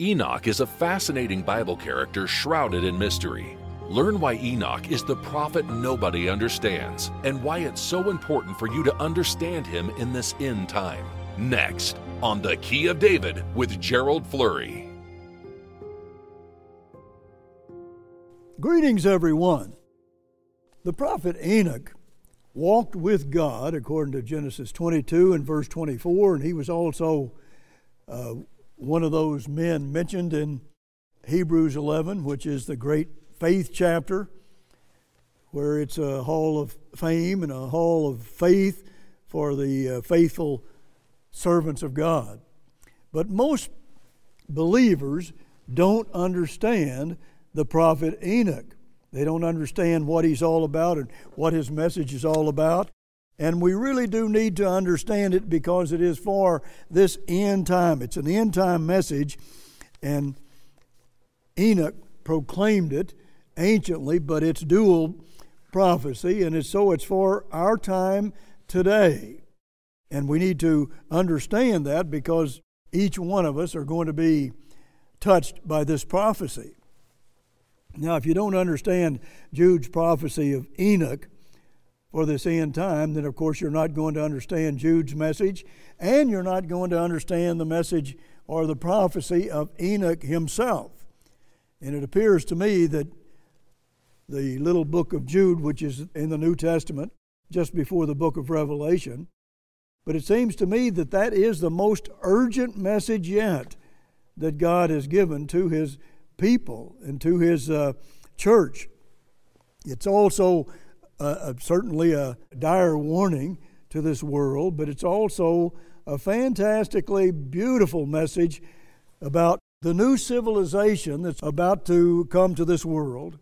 Enoch is a fascinating Bible character shrouded in mystery. Learn why Enoch is the prophet nobody understands and why it's so important for you to understand him in this end time. Next, on The Key of David with Gerald Flurry. Greetings, everyone. The prophet Enoch walked with God, according to Genesis 22 and verse 24, and he was also uh, one of those men mentioned in Hebrews 11, which is the great faith chapter, where it's a hall of fame and a hall of faith for the uh, faithful servants of God. But most believers don't understand the prophet Enoch. They don't understand what he's all about and what his message is all about. And we really do need to understand it because it is for this end time. It's an end time message, and Enoch proclaimed it anciently, but it's dual prophecy, and it's, so it's for our time today. And we need to understand that because each one of us are going to be touched by this prophecy. Now, if you don't understand Jude's prophecy of Enoch, for this end time, then of course you're not going to understand Jude's message, and you're not going to understand the message or the prophecy of Enoch himself. And it appears to me that the little book of Jude, which is in the New Testament, just before the book of Revelation, but it seems to me that that is the most urgent message yet that God has given to his people and to his uh, church. It's also certainly a dire warning to this world, but it's also a fantastically beautiful message about the new civilization that's about to come to this world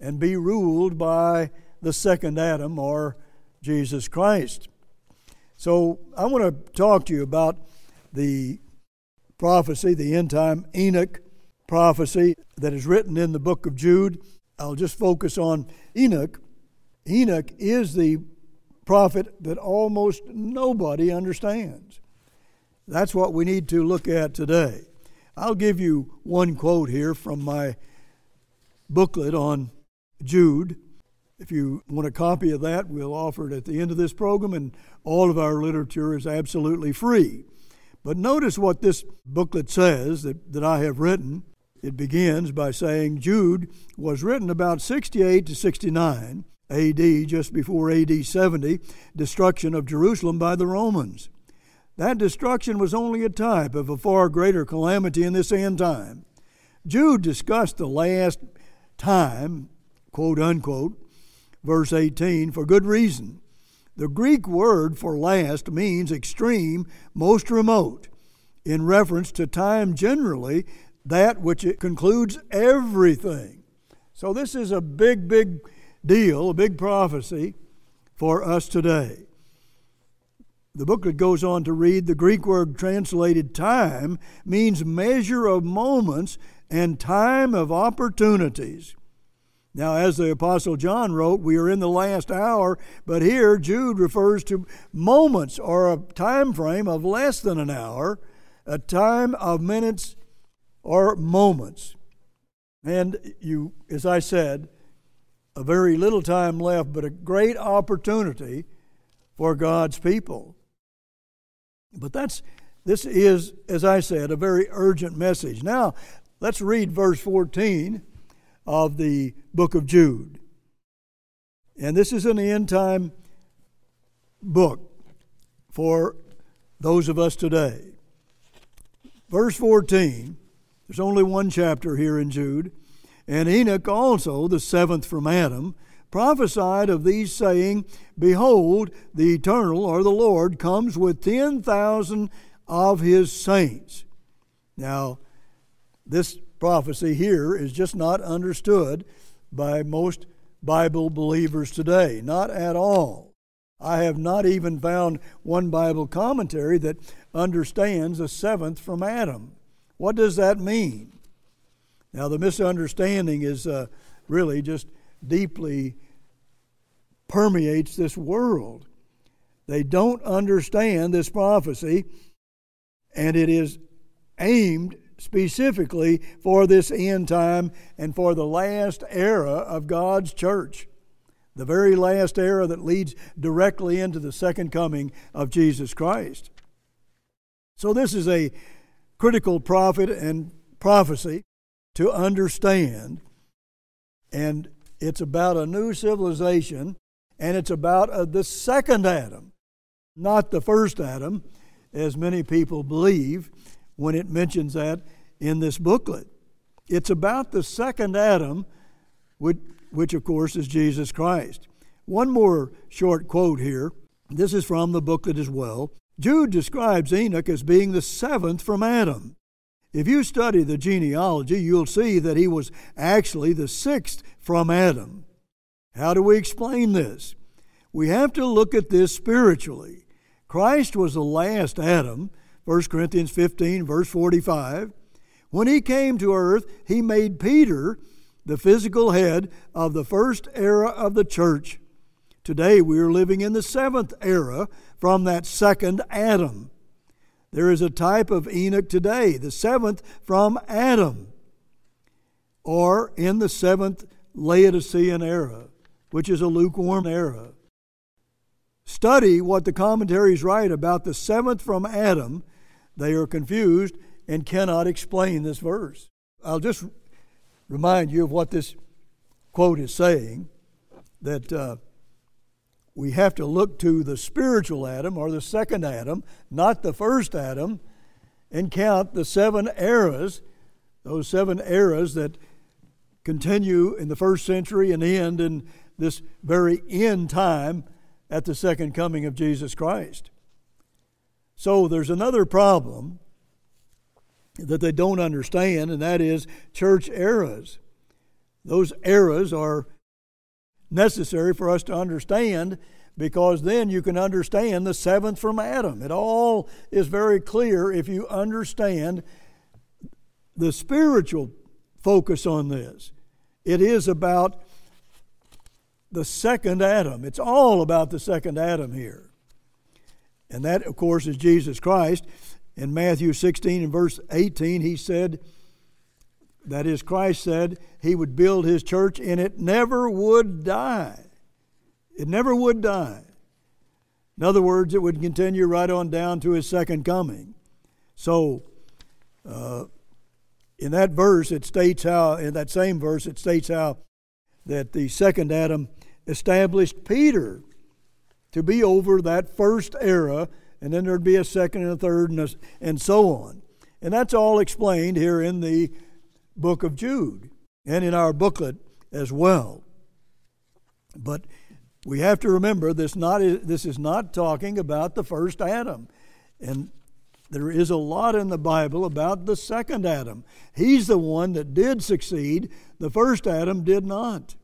and be ruled by the second Adam or Jesus Christ. So I want to talk to you about the prophecy, the end time Enoch prophecy that is written in the book of Jude. I'll just focus on Enoch Enoch is the prophet that almost nobody understands. That's what we need to look at today. I'll give you one quote here from my booklet on Jude. If you want a copy of that, we'll offer it at the end of this program, and all of our literature is absolutely free. But notice what this booklet says that, that I have written. It begins by saying Jude was written about 68 to 69 AD, just before AD 70, destruction of Jerusalem by the Romans. That destruction was only a type of a far greater calamity in this end time. Jude discussed the last time, quote unquote, verse 18, for good reason. The Greek word for last means extreme, most remote, in reference to time generally, that which it concludes everything. So this is a big, big deal, a big prophecy for us today. The booklet goes on to read the Greek word translated time means measure of moments and time of opportunities. Now, as the Apostle John wrote, we are in the last hour, but here Jude refers to moments or a time frame of less than an hour, a time of minutes or moments. And you, as I said, a very little time left, but a great opportunity for God's people. But that's this is, as I said, a very urgent message. Now, let's read verse 14 of the book of Jude. And this is an end time book for those of us today. Verse 14, there's only one chapter here in Jude. And Enoch also, the seventh from Adam, prophesied of these, saying, Behold, the eternal, or the Lord, comes with ten thousand of his saints. Now, this prophecy here is just not understood by most Bible believers today. Not at all. I have not even found one Bible commentary that understands a seventh from Adam. What does that mean? Now, the misunderstanding is uh, really just deeply permeates this world. They don't understand this prophecy, and it is aimed specifically for this end time and for the last era of God's church. The very last era that leads directly into the second coming of Jesus Christ. So, this is a critical prophet and prophecy to understand. And it's about a new civilization, and it's about uh, the second Adam, not the first Adam, as many people believe when it mentions that in this booklet. It's about the second Adam, which, which of course is Jesus Christ. One more short quote here. This is from the booklet as well. Jude describes Enoch as being the seventh from Adam. If you study the genealogy, you'll see that he was actually the sixth from Adam. How do we explain this? We have to look at this spiritually. Christ was the last Adam, 1 Corinthians 15, verse 45. When he came to earth, he made Peter the physical head of the first era of the church. Today we are living in the seventh era from that second Adam. There is a type of Enoch today, the seventh from Adam, or in the seventh Laodicean era, which is a lukewarm era. Study what the commentaries write about the seventh from Adam. They are confused and cannot explain this verse. I'll just remind you of what this quote is saying that uh, we have to look to the spiritual Adam or the second Adam, not the first Adam, and count the seven eras, those seven eras that continue in the first century and end in this very end time at the second coming of Jesus Christ. So there's another problem that they don't understand, and that is church eras. Those eras are necessary for us to understand because then you can understand the seventh from Adam. It all is very clear if you understand the spiritual focus on this. It is about the second Adam. It's all about the second Adam here. And that, of course, is Jesus Christ. In Matthew 16 and verse 18, he said, that is, Christ said he would build his church and it never would die. It never would die. In other words, it would continue right on down to his second coming. So, uh, in that verse, it states how, in that same verse, it states how that the second Adam established Peter to be over that first era and then there'd be a second and a third and, a, and so on. And that's all explained here in the book of Jude and in our booklet as well. But we have to remember this not this is not talking about the first Adam. And there is a lot in the Bible about the second Adam. He's the one that did succeed. The first Adam did not.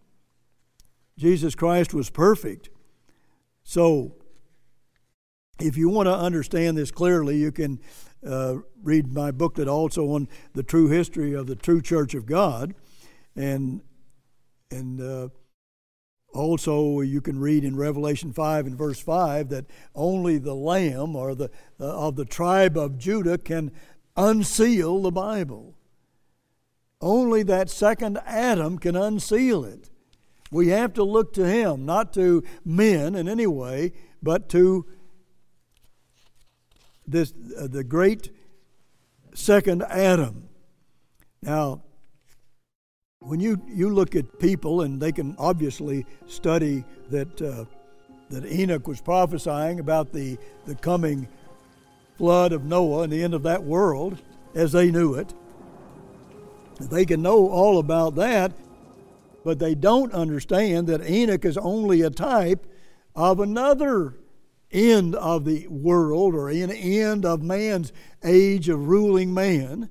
Jesus Christ was perfect. So if you want to understand this clearly, you can uh, read my booklet also on the true history of the true Church of God, and and uh, also you can read in Revelation five and verse five that only the Lamb or the uh, of the tribe of Judah can unseal the Bible. Only that second Adam can unseal it. We have to look to him, not to men in any way, but to this, uh, the great second Adam. Now, when you, you look at people, and they can obviously study that, uh, that Enoch was prophesying about the, the coming flood of Noah and the end of that world as they knew it. They can know all about that, but they don't understand that Enoch is only a type of another end of the world or an end of man's age of ruling man.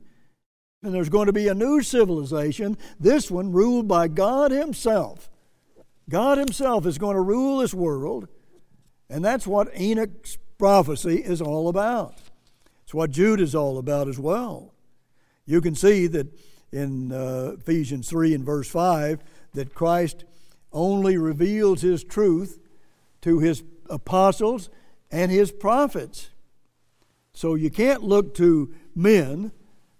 And there's going to be a new civilization, this one ruled by God Himself. God Himself is going to rule this world, and that's what Enoch's prophecy is all about. It's what Jude is all about as well. You can see that in uh, Ephesians 3 and verse 5 that Christ only reveals His truth to His apostles and his prophets. So you can't look to men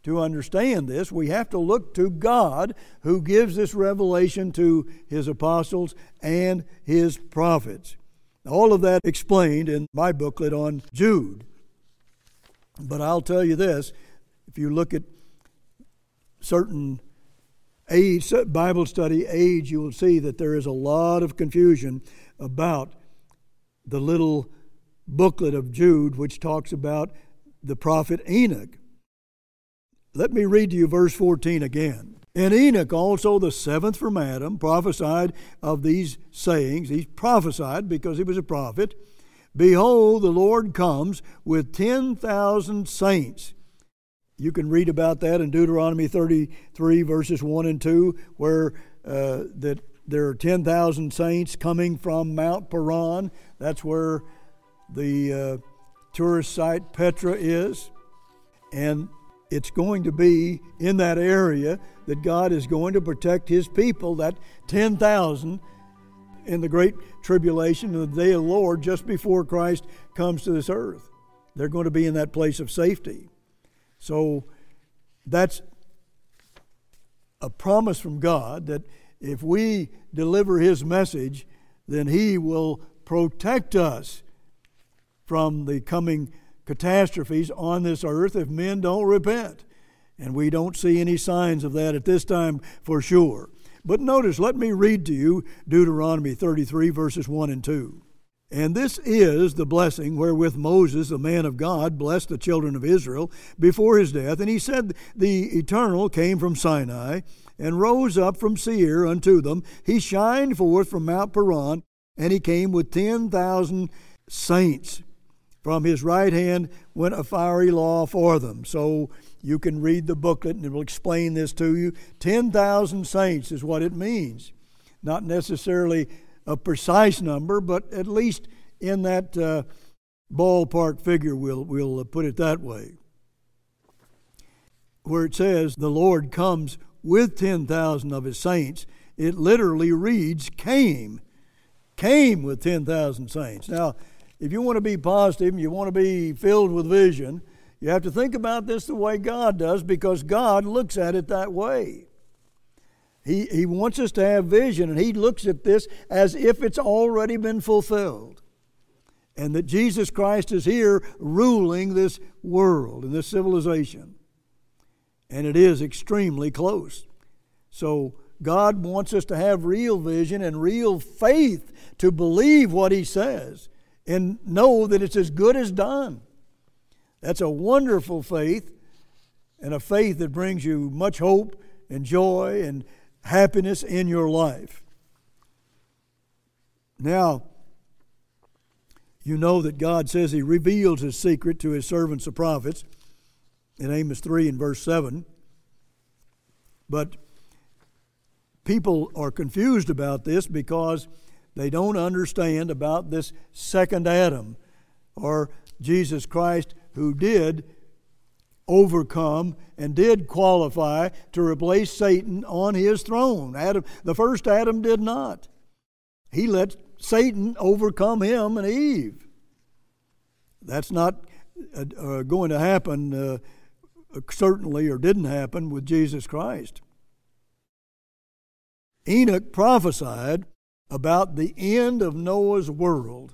to understand this, we have to look to God who gives this revelation to his apostles and his prophets. All of that explained in my booklet on Jude. But I'll tell you this if you look at certain age, Bible study age, you will see that there is a lot of confusion about the little booklet of Jude, which talks about the prophet Enoch. Let me read to you verse 14 again. And Enoch also, the seventh from Adam, prophesied of these sayings. He prophesied because he was a prophet. Behold, the Lord comes with 10,000 saints. You can read about that in Deuteronomy 33, verses 1 and 2, where uh, that there are 10,000 saints coming from Mount Paran. That's where the uh, tourist site Petra is. And it's going to be in that area that God is going to protect His people, that 10,000 in the great tribulation of the day of the Lord just before Christ comes to this earth. They're going to be in that place of safety. So that's a promise from God that if we deliver His message, then He will protect us from the coming catastrophes on this earth if men don't repent. And we don't see any signs of that at this time for sure. But notice, let me read to you Deuteronomy 33, verses 1 and 2. And this is the blessing wherewith Moses, the man of God, blessed the children of Israel before his death. And he said, The Eternal came from Sinai and rose up from Seir unto them. He shined forth from Mount Paran, and he came with ten thousand saints from his right hand went a fiery law for them. So you can read the booklet and it will explain this to you. 10,000 saints is what it means. Not necessarily a precise number, but at least in that uh, ballpark figure, we'll, we'll uh, put it that way. Where it says the Lord comes with 10,000 of his saints, it literally reads came. Came with 10,000 saints. Now, if you want to be positive and you want to be filled with vision, you have to think about this the way God does because God looks at it that way. He, he wants us to have vision, and He looks at this as if it's already been fulfilled. And that Jesus Christ is here ruling this world and this civilization. And it is extremely close. So, God wants us to have real vision and real faith to believe what He says and know that it's as good as done. That's a wonderful faith and a faith that brings you much hope and joy and happiness in your life. Now, you know that God says He reveals His secret to His servants, the prophets, in Amos 3 and verse 7. But people are confused about this because they don't understand about this second Adam or Jesus Christ who did overcome and did qualify to replace Satan on his throne. Adam, the first Adam did not. He let Satan overcome him and Eve. That's not uh, uh going to happen, uh, certainly, or didn't happen with Jesus Christ. Enoch prophesied about the end of Noah's world.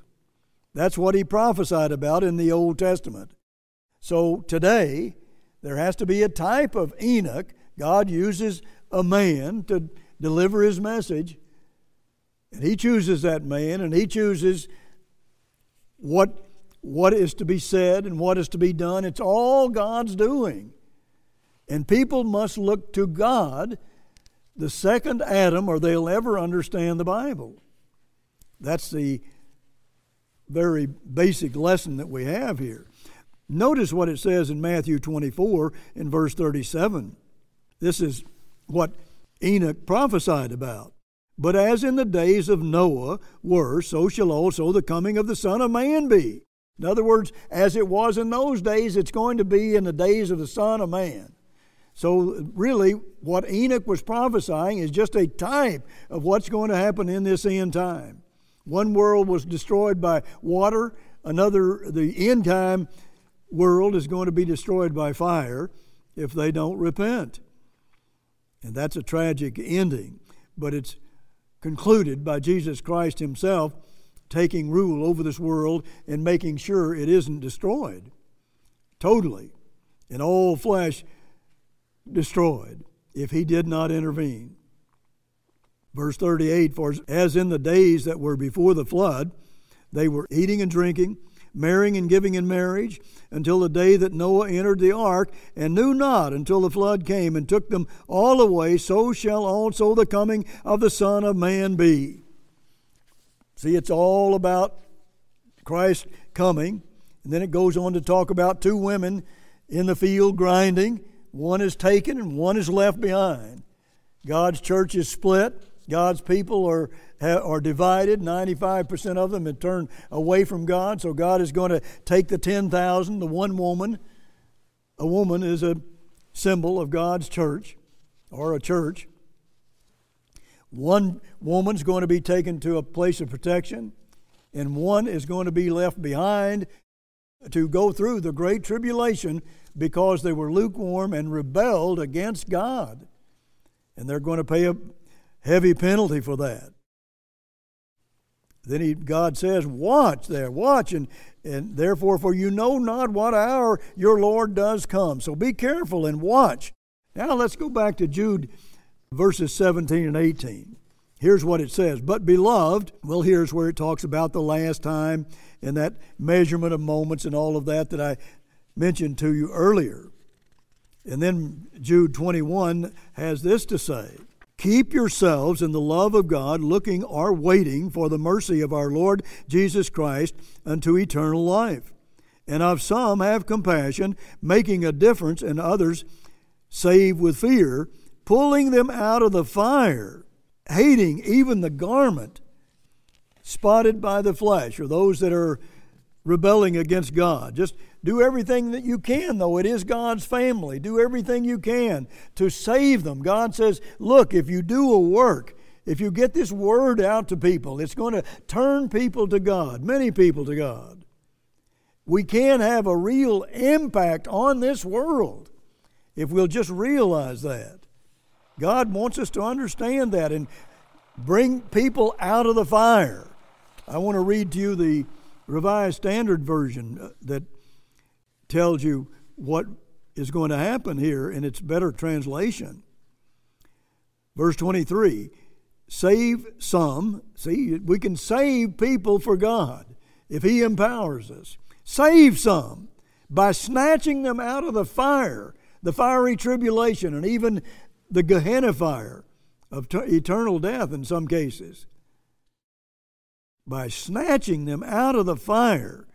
That's what he prophesied about in the Old Testament. So today, there has to be a type of Enoch. God uses a man to deliver his message, and he chooses that man, and he chooses what, what is to be said and what is to be done. It's all God's doing. And people must look to God the second Adam or they'll ever understand the Bible. That's the very basic lesson that we have here. Notice what it says in Matthew 24 in verse 37. This is what Enoch prophesied about. But as in the days of Noah were, so shall also the coming of the Son of Man be. In other words, as it was in those days, it's going to be in the days of the Son of Man. So, really, what Enoch was prophesying is just a type of what's going to happen in this end time. One world was destroyed by water, another, the end time world, is going to be destroyed by fire. if they don't repent. And that's a tragic ending, but it's concluded by Jesus Christ Himself taking rule over this world and making sure it isn't destroyed totally, and all flesh destroyed if He did not intervene. Verse 38 For as in the days that were before the flood, they were eating and drinking marrying and giving in marriage, until the day that Noah entered the ark, and knew not until the flood came and took them all away, so shall also the coming of the Son of Man be. See, it's all about Christ coming. And then it goes on to talk about two women in the field grinding. One is taken and one is left behind. God's church is split. God's people are are divided. 95% of them have turned away from God. So God is going to take the 10,000, the one woman. A woman is a symbol of God's church or a church. One woman's going to be taken to a place of protection, and one is going to be left behind to go through the great tribulation because they were lukewarm and rebelled against God. And they're going to pay a heavy penalty for that. Then he, God says, Watch there, watch, and, and therefore, for you know not what hour your Lord does come. So be careful and watch. Now let's go back to Jude verses 17 and 18. Here's what it says But beloved, well, here's where it talks about the last time and that measurement of moments and all of that that I mentioned to you earlier. And then Jude 21 has this to say Keep yourselves in the love of God, looking or waiting for the mercy of our Lord Jesus Christ unto eternal life. And of some have compassion, making a difference, and others save with fear, pulling them out of the fire, hating even the garment spotted by the flesh, or those that are rebelling against God. Just do everything that you can, though. It is God's family. Do everything you can to save them. God says, look, if you do a work, if you get this word out to people, it's going to turn people to God, many people to God. We can have a real impact on this world if we'll just realize that. God wants us to understand that and bring people out of the fire. I want to read to you the Revised Standard Version uh, that tells you what is going to happen here in its better translation. Verse 23 save some. See, we can save people for God if He empowers us. Save some by snatching them out of the fire, the fiery tribulation, and even the Gehenna fire of eternal death in some cases by snatching them out of the fire.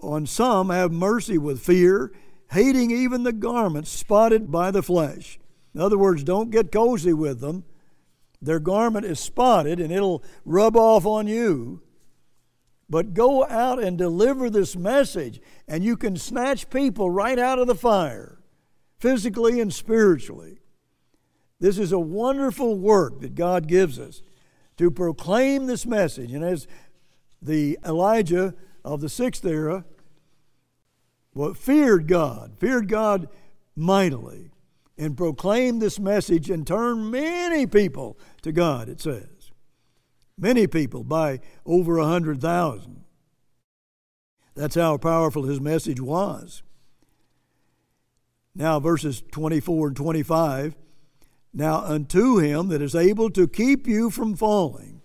On some have mercy with fear, hating even the garments spotted by the flesh. In other words, don't get cozy with them. Their garment is spotted and it'll rub off on you. But go out and deliver this message, and you can snatch people right out of the fire, physically and spiritually. This is a wonderful work that God gives us to proclaim this message. And as the Elijah of the sixth era well, feared God, feared God mightily, and proclaimed this message and turned many people to God, it says. Many people by over a hundred thousand. That's how powerful his message was. Now, verses 24 and 25 now, unto him that is able to keep you from falling.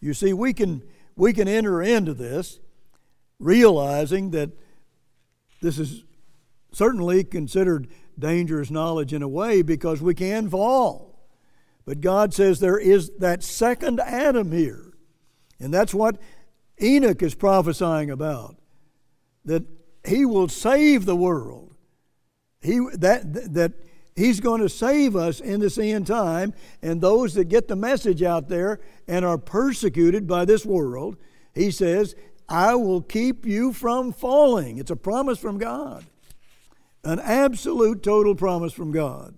You see, we can, we can enter into this realizing that this is certainly considered dangerous knowledge in a way because we can fall. But God says there is that second Adam here. And that's what Enoch is prophesying about that he will save the world. He, that, that He's going to save us in this end time, and those that get the message out there and are persecuted by this world, he says, I will keep you from falling. It's a promise from God, an absolute, total promise from God.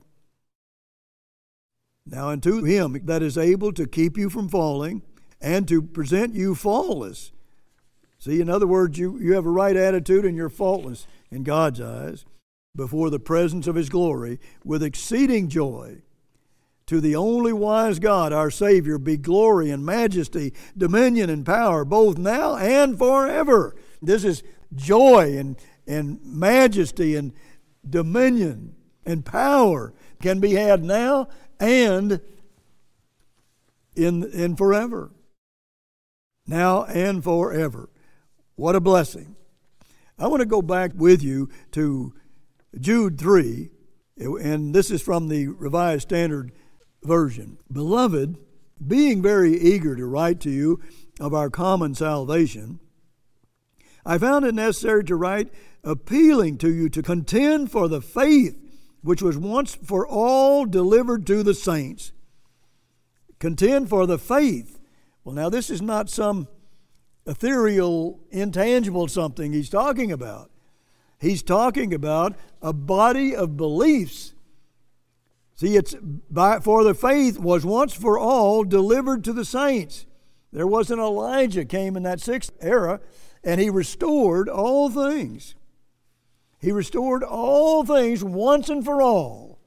Now, unto him that is able to keep you from falling and to present you faultless. See, in other words, you, you have a right attitude and you're faultless in God's eyes before the presence of his glory with exceeding joy. To the only wise God, our Savior, be glory and majesty, dominion and power, both now and forever. This is joy and, and majesty and dominion and power can be had now and in, in forever. Now and forever. What a blessing. I want to go back with you to Jude 3, and this is from the Revised Standard Version. Beloved, being very eager to write to you of our common salvation, I found it necessary to write appealing to you to contend for the faith which was once for all delivered to the saints. Contend for the faith. Well, now, this is not some ethereal, intangible something he's talking about. He's talking about a body of beliefs. See, it's by, for the faith was once for all delivered to the saints. There was an Elijah came in that sixth era, and he restored all things. He restored all things once and for all.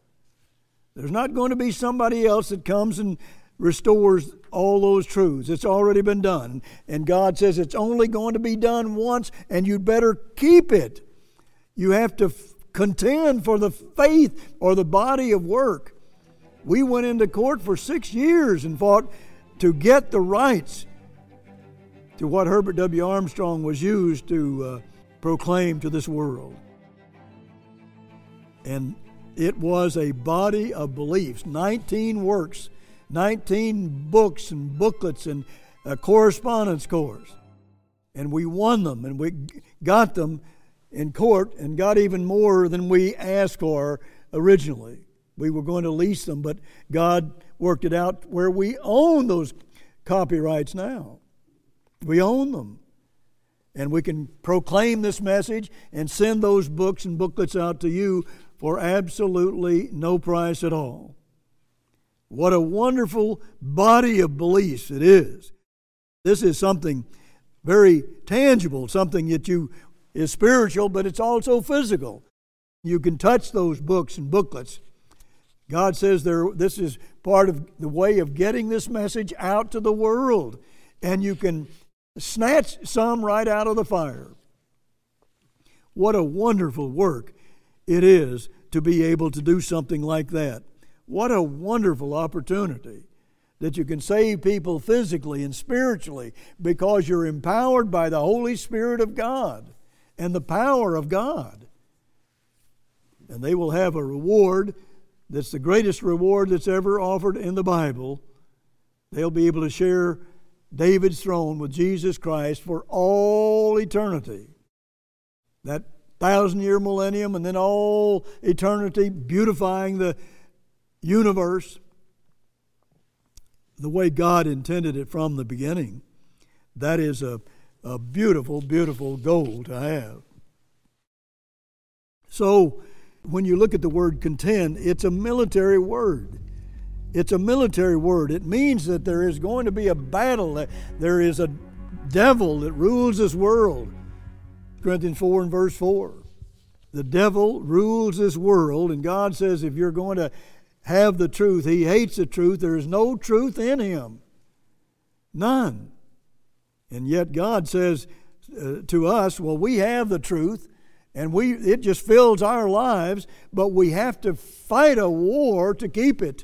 There's not going to be somebody else that comes and restores all those truths. It's already been done. And God says it's only going to be done once, and you'd better keep it. You have to f- contend for the faith or the body of work. We went into court for six years and fought to get the rights to what Herbert W. Armstrong was used to uh, proclaim to this world. And it was a body of beliefs, 19 works, 19 books and booklets and a correspondence course. And we won them and we got them in court and got even more than we asked for originally. We were going to lease them, but God worked it out where we own those copyrights now. We own them. And we can proclaim this message and send those books and booklets out to you for absolutely no price at all. What a wonderful body of beliefs it is. This is something very tangible, something that you is spiritual, but it's also physical. You can touch those books and booklets. God says there, this is part of the way of getting this message out to the world. And you can snatch some right out of the fire. What a wonderful work it is to be able to do something like that. What a wonderful opportunity that you can save people physically and spiritually because you're empowered by the Holy Spirit of God and the power of God. And they will have a reward that's the greatest reward that's ever offered in the Bible. They'll be able to share David's throne with Jesus Christ for all eternity. That thousand year millennium and then all eternity, beautifying the universe the way God intended it from the beginning. That is a a beautiful, beautiful goal to have. So, when you look at the word contend, it's a military word. It's a military word. It means that there is going to be a battle. There is a devil that rules this world. Corinthians 4 and verse 4. The devil rules this world, and God says if you're going to have the truth, he hates the truth. There is no truth in him. None. And yet God says uh, to us, well, we have the truth and we it just fills our lives, but we have to fight a war to keep it.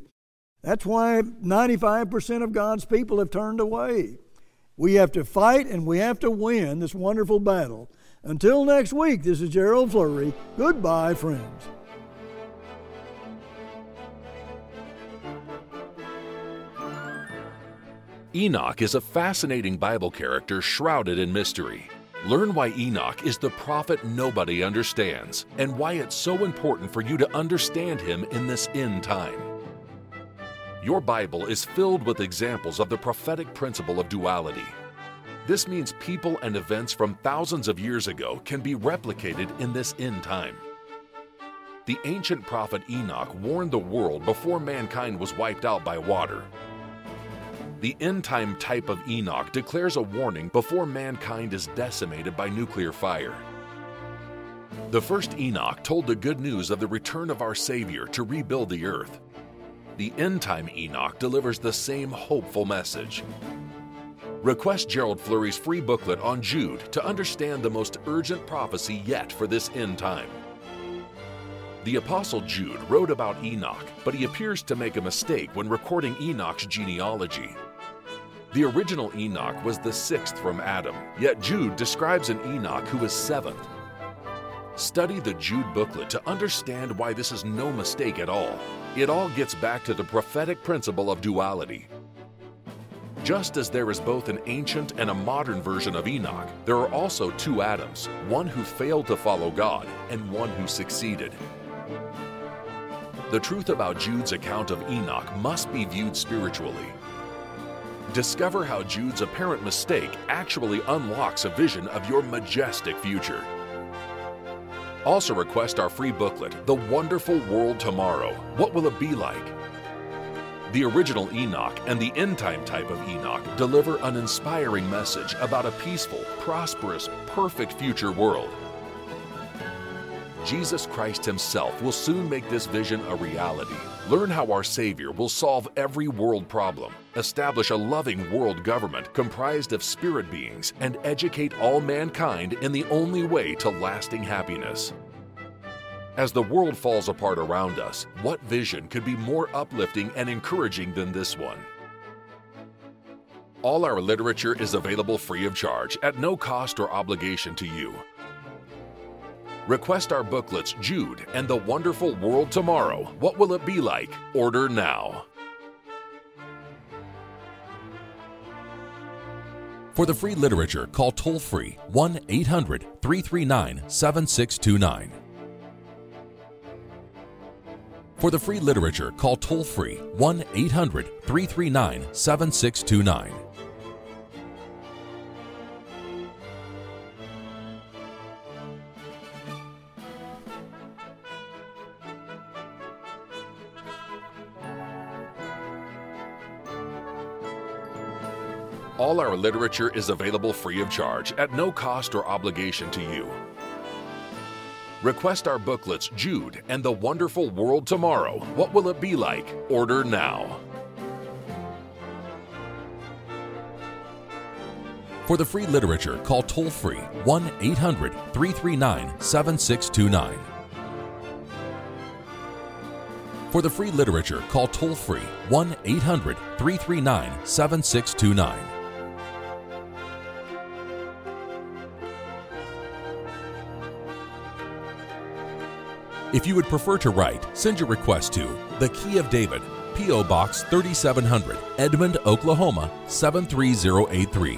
That's why 95% of God's people have turned away. We have to fight and we have to win this wonderful battle. Until next week, this is Gerald Flurry. Goodbye, friends. Enoch is a fascinating Bible character shrouded in mystery. Learn why Enoch is the prophet nobody understands and why it's so important for you to understand him in this end time. Your Bible is filled with examples of the prophetic principle of duality. This means people and events from thousands of years ago can be replicated in this end time. The ancient prophet Enoch warned the world before mankind was wiped out by water the end time type of Enoch declares a warning before mankind is decimated by nuclear fire. The first Enoch told the good news of the return of our Savior to rebuild the earth. The end time Enoch delivers the same hopeful message. Request Gerald Flurry's free booklet on Jude to understand the most urgent prophecy yet for this end time. The Apostle Jude wrote about Enoch, but he appears to make a mistake when recording Enoch's genealogy. The original Enoch was the sixth from Adam, yet Jude describes an Enoch who was seventh. Study the Jude booklet to understand why this is no mistake at all. It all gets back to the prophetic principle of duality. Just as there is both an ancient and a modern version of Enoch, there are also two Adams, one who failed to follow God and one who succeeded. The truth about Jude's account of Enoch must be viewed spiritually. Discover how Jude's apparent mistake actually unlocks a vision of your majestic future. Also, request our free booklet, The Wonderful World Tomorrow What Will It Be Like? The original Enoch and the end time type of Enoch deliver an inspiring message about a peaceful, prosperous, perfect future world. Jesus Christ Himself will soon make this vision a reality. Learn how our Savior will solve every world problem, establish a loving world government comprised of spirit beings, and educate all mankind in the only way to lasting happiness. As the world falls apart around us, what vision could be more uplifting and encouraging than this one? All our literature is available free of charge at no cost or obligation to you. Request our booklets Jude and The Wonderful World Tomorrow. What will it be like? Order now. For the free literature, call toll free 1 800 339 7629. For the free literature, call toll free 1 800 339 7629. Our literature is available free of charge at no cost or obligation to you. Request our booklets Jude and The Wonderful World Tomorrow. What will it be like? Order now. For the free literature, call toll free 1 800 339 7629. For the free literature, call toll free 1 800 339 7629. If you would prefer to write, send your request to The Key of David, P.O. Box 3700, Edmond, Oklahoma 73083.